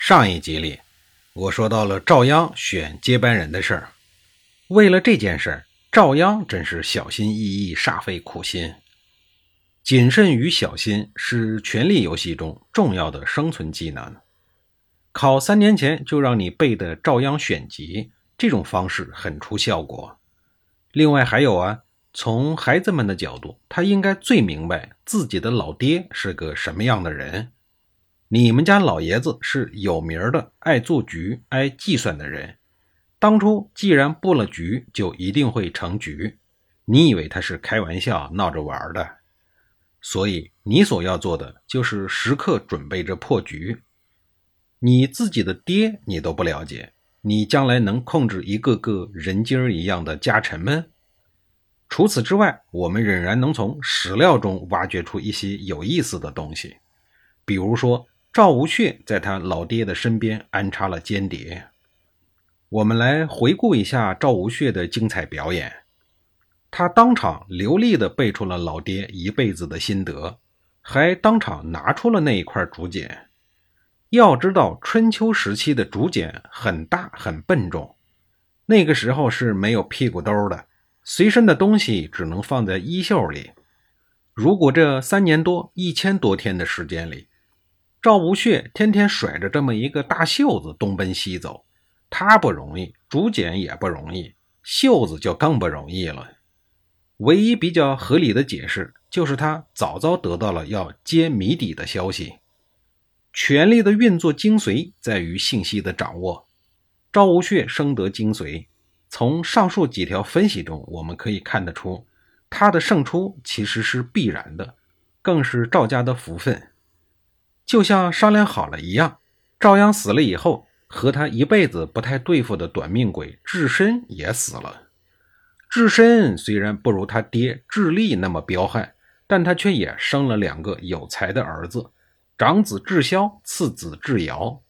上一集里，我说到了赵鞅选接班人的事儿。为了这件事儿，赵鞅真是小心翼翼、煞费苦心。谨慎与小心是权力游戏中重要的生存技能。考三年前就让你背的赵鞅选集，这种方式很出效果。另外还有啊，从孩子们的角度，他应该最明白自己的老爹是个什么样的人。你们家老爷子是有名的爱做局、爱计算的人。当初既然布了局，就一定会成局。你以为他是开玩笑、闹着玩的？所以你所要做的就是时刻准备着破局。你自己的爹你都不了解，你将来能控制一个个人精一样的家臣们？除此之外，我们仍然能从史料中挖掘出一些有意思的东西，比如说。赵无血在他老爹的身边安插了间谍。我们来回顾一下赵无血的精彩表演。他当场流利地背出了老爹一辈子的心得，还当场拿出了那一块竹简。要知道，春秋时期的竹简很大很笨重，那个时候是没有屁股兜的，随身的东西只能放在衣袖里。如果这三年多、一千多天的时间里，赵无穴天天甩着这么一个大袖子东奔西走，他不容易，竹简也不容易，袖子就更不容易了。唯一比较合理的解释就是他早早得到了要揭谜底的消息。权力的运作精髓在于信息的掌握。赵无穴深得精髓，从上述几条分析中，我们可以看得出，他的胜出其实是必然的，更是赵家的福分。就像商量好了一样，赵鞅死了以后，和他一辈子不太对付的短命鬼智深也死了。智深虽然不如他爹智力那么彪悍，但他却也生了两个有才的儿子，长子智霄，次子智尧。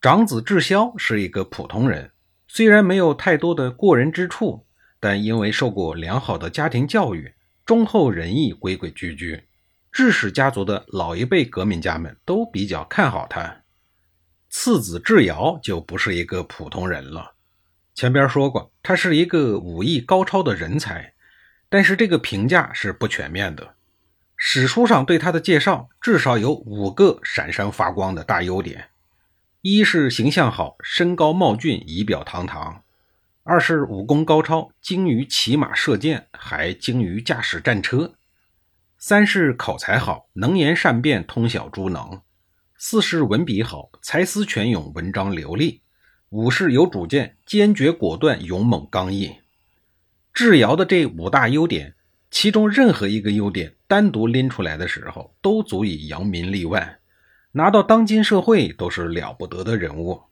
长子智霄是一个普通人，虽然没有太多的过人之处，但因为受过良好的家庭教育，忠厚仁义，规规矩矩。智氏家族的老一辈革命家们都比较看好他，次子智尧就不是一个普通人了。前边说过，他是一个武艺高超的人才，但是这个评价是不全面的。史书上对他的介绍至少有五个闪闪发光的大优点：一是形象好，身高貌俊，仪表堂堂；二是武功高超，精于骑马射箭，还精于驾驶战车。三是口才好，能言善辩，通晓诸能；四是文笔好，才思泉涌，文章流利；五是有主见，坚决果断，勇猛刚毅。智瑶的这五大优点，其中任何一个优点单独拎出来的时候，都足以扬名立万，拿到当今社会都是了不得的人物。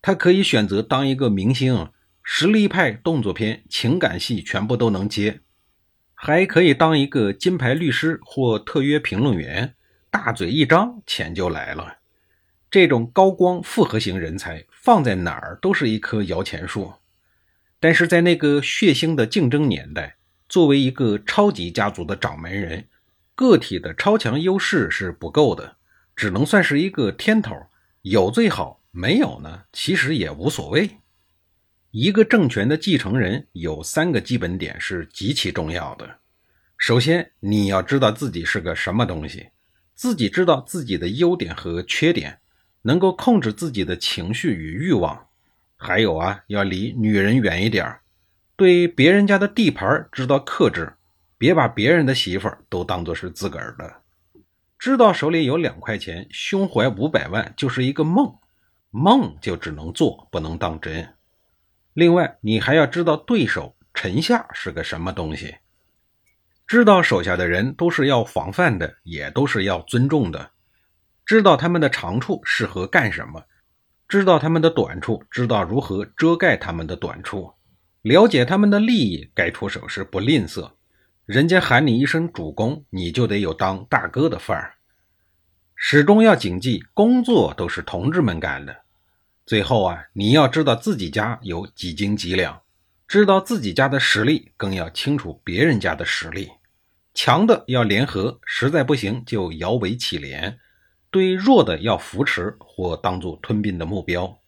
他可以选择当一个明星，实力派、动作片、情感戏全部都能接。还可以当一个金牌律师或特约评论员，大嘴一张，钱就来了。这种高光复合型人才放在哪儿都是一棵摇钱树。但是在那个血腥的竞争年代，作为一个超级家族的掌门人，个体的超强优势是不够的，只能算是一个天头。有最好，没有呢，其实也无所谓。一个政权的继承人有三个基本点是极其重要的。首先，你要知道自己是个什么东西，自己知道自己的优点和缺点，能够控制自己的情绪与欲望。还有啊，要离女人远一点对别人家的地盘知道克制，别把别人的媳妇儿都当作是自个儿的。知道手里有两块钱，胸怀五百万就是一个梦，梦就只能做，不能当真。另外，你还要知道对手臣下是个什么东西，知道手下的人都是要防范的，也都是要尊重的。知道他们的长处适合干什么，知道他们的短处，知道如何遮盖他们的短处，了解他们的利益，该出手时不吝啬。人家喊你一声主公，你就得有当大哥的范儿。始终要谨记，工作都是同志们干的。最后啊，你要知道自己家有几斤几两，知道自己家的实力，更要清楚别人家的实力。强的要联合，实在不行就摇尾乞怜；对弱的要扶持或当做吞并的目标。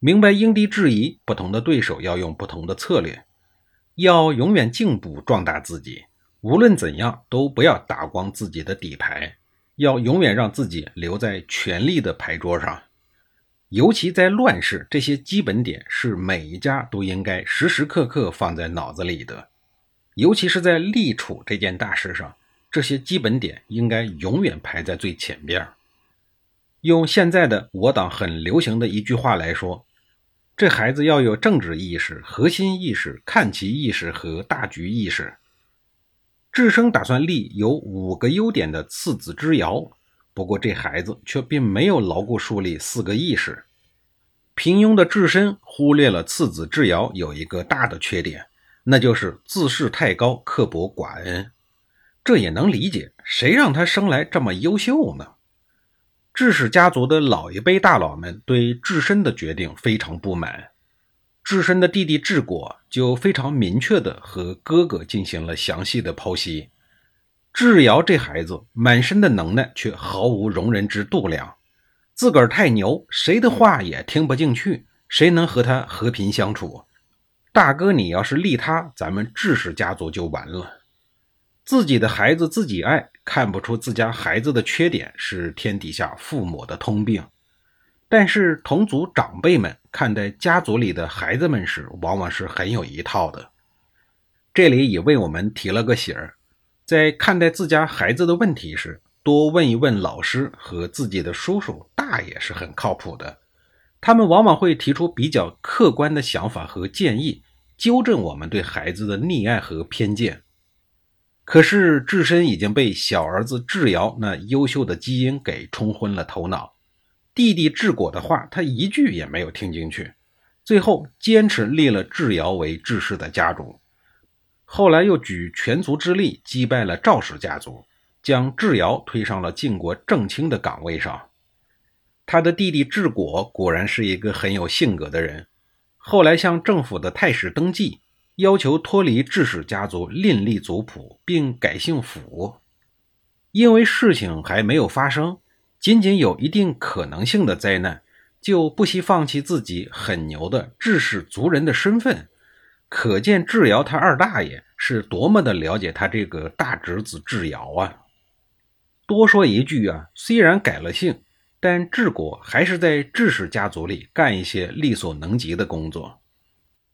明白因地制宜，不同的对手要用不同的策略。要永远进步壮大自己，无论怎样都不要打光自己的底牌，要永远让自己留在权力的牌桌上。尤其在乱世，这些基本点是每一家都应该时时刻刻放在脑子里的。尤其是在立储这件大事上，这些基本点应该永远排在最前边。用现在的我党很流行的一句话来说，这孩子要有政治意识、核心意识、看齐意识和大局意识。智生打算立有五个优点的次子之爻，不过这孩子却并没有牢固树立四个意识。平庸的智深忽略了次子智瑶有一个大的缺点。那就是自视太高，刻薄寡恩，这也能理解。谁让他生来这么优秀呢？智氏家族的老一辈大佬们对智深的决定非常不满。智深的弟弟智果就非常明确地和哥哥进行了详细的剖析。智瑶这孩子满身的能耐，却毫无容人之度量，自个儿太牛，谁的话也听不进去，谁能和他和平相处？大哥，你要是立他，咱们志氏家族就完了。自己的孩子自己爱，看不出自家孩子的缺点，是天底下父母的通病。但是同族长辈们看待家族里的孩子们时，往往是很有一套的。这里也为我们提了个醒儿，在看待自家孩子的问题时，多问一问老师和自己的叔叔大爷是很靠谱的。他们往往会提出比较客观的想法和建议。纠正我们对孩子的溺爱和偏见，可是智深已经被小儿子智瑶那优秀的基因给冲昏了头脑。弟弟智果的话，他一句也没有听进去。最后坚持立了智瑶为智氏的家主，后来又举全族之力击败了赵氏家族，将智瑶推上了晋国正卿的岗位上。他的弟弟智果果然是一个很有性格的人。后来向政府的太史登记，要求脱离智氏家族，另立族谱，并改姓府。因为事情还没有发生，仅仅有一定可能性的灾难，就不惜放弃自己很牛的智氏族人的身份。可见智瑶他二大爷是多么的了解他这个大侄子智瑶啊！多说一句啊，虽然改了姓。但治国还是在智氏家族里干一些力所能及的工作。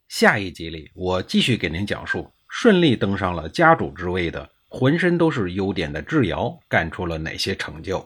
下一集里，我继续给您讲述顺利登上了家主之位的、浑身都是优点的智瑶干出了哪些成就。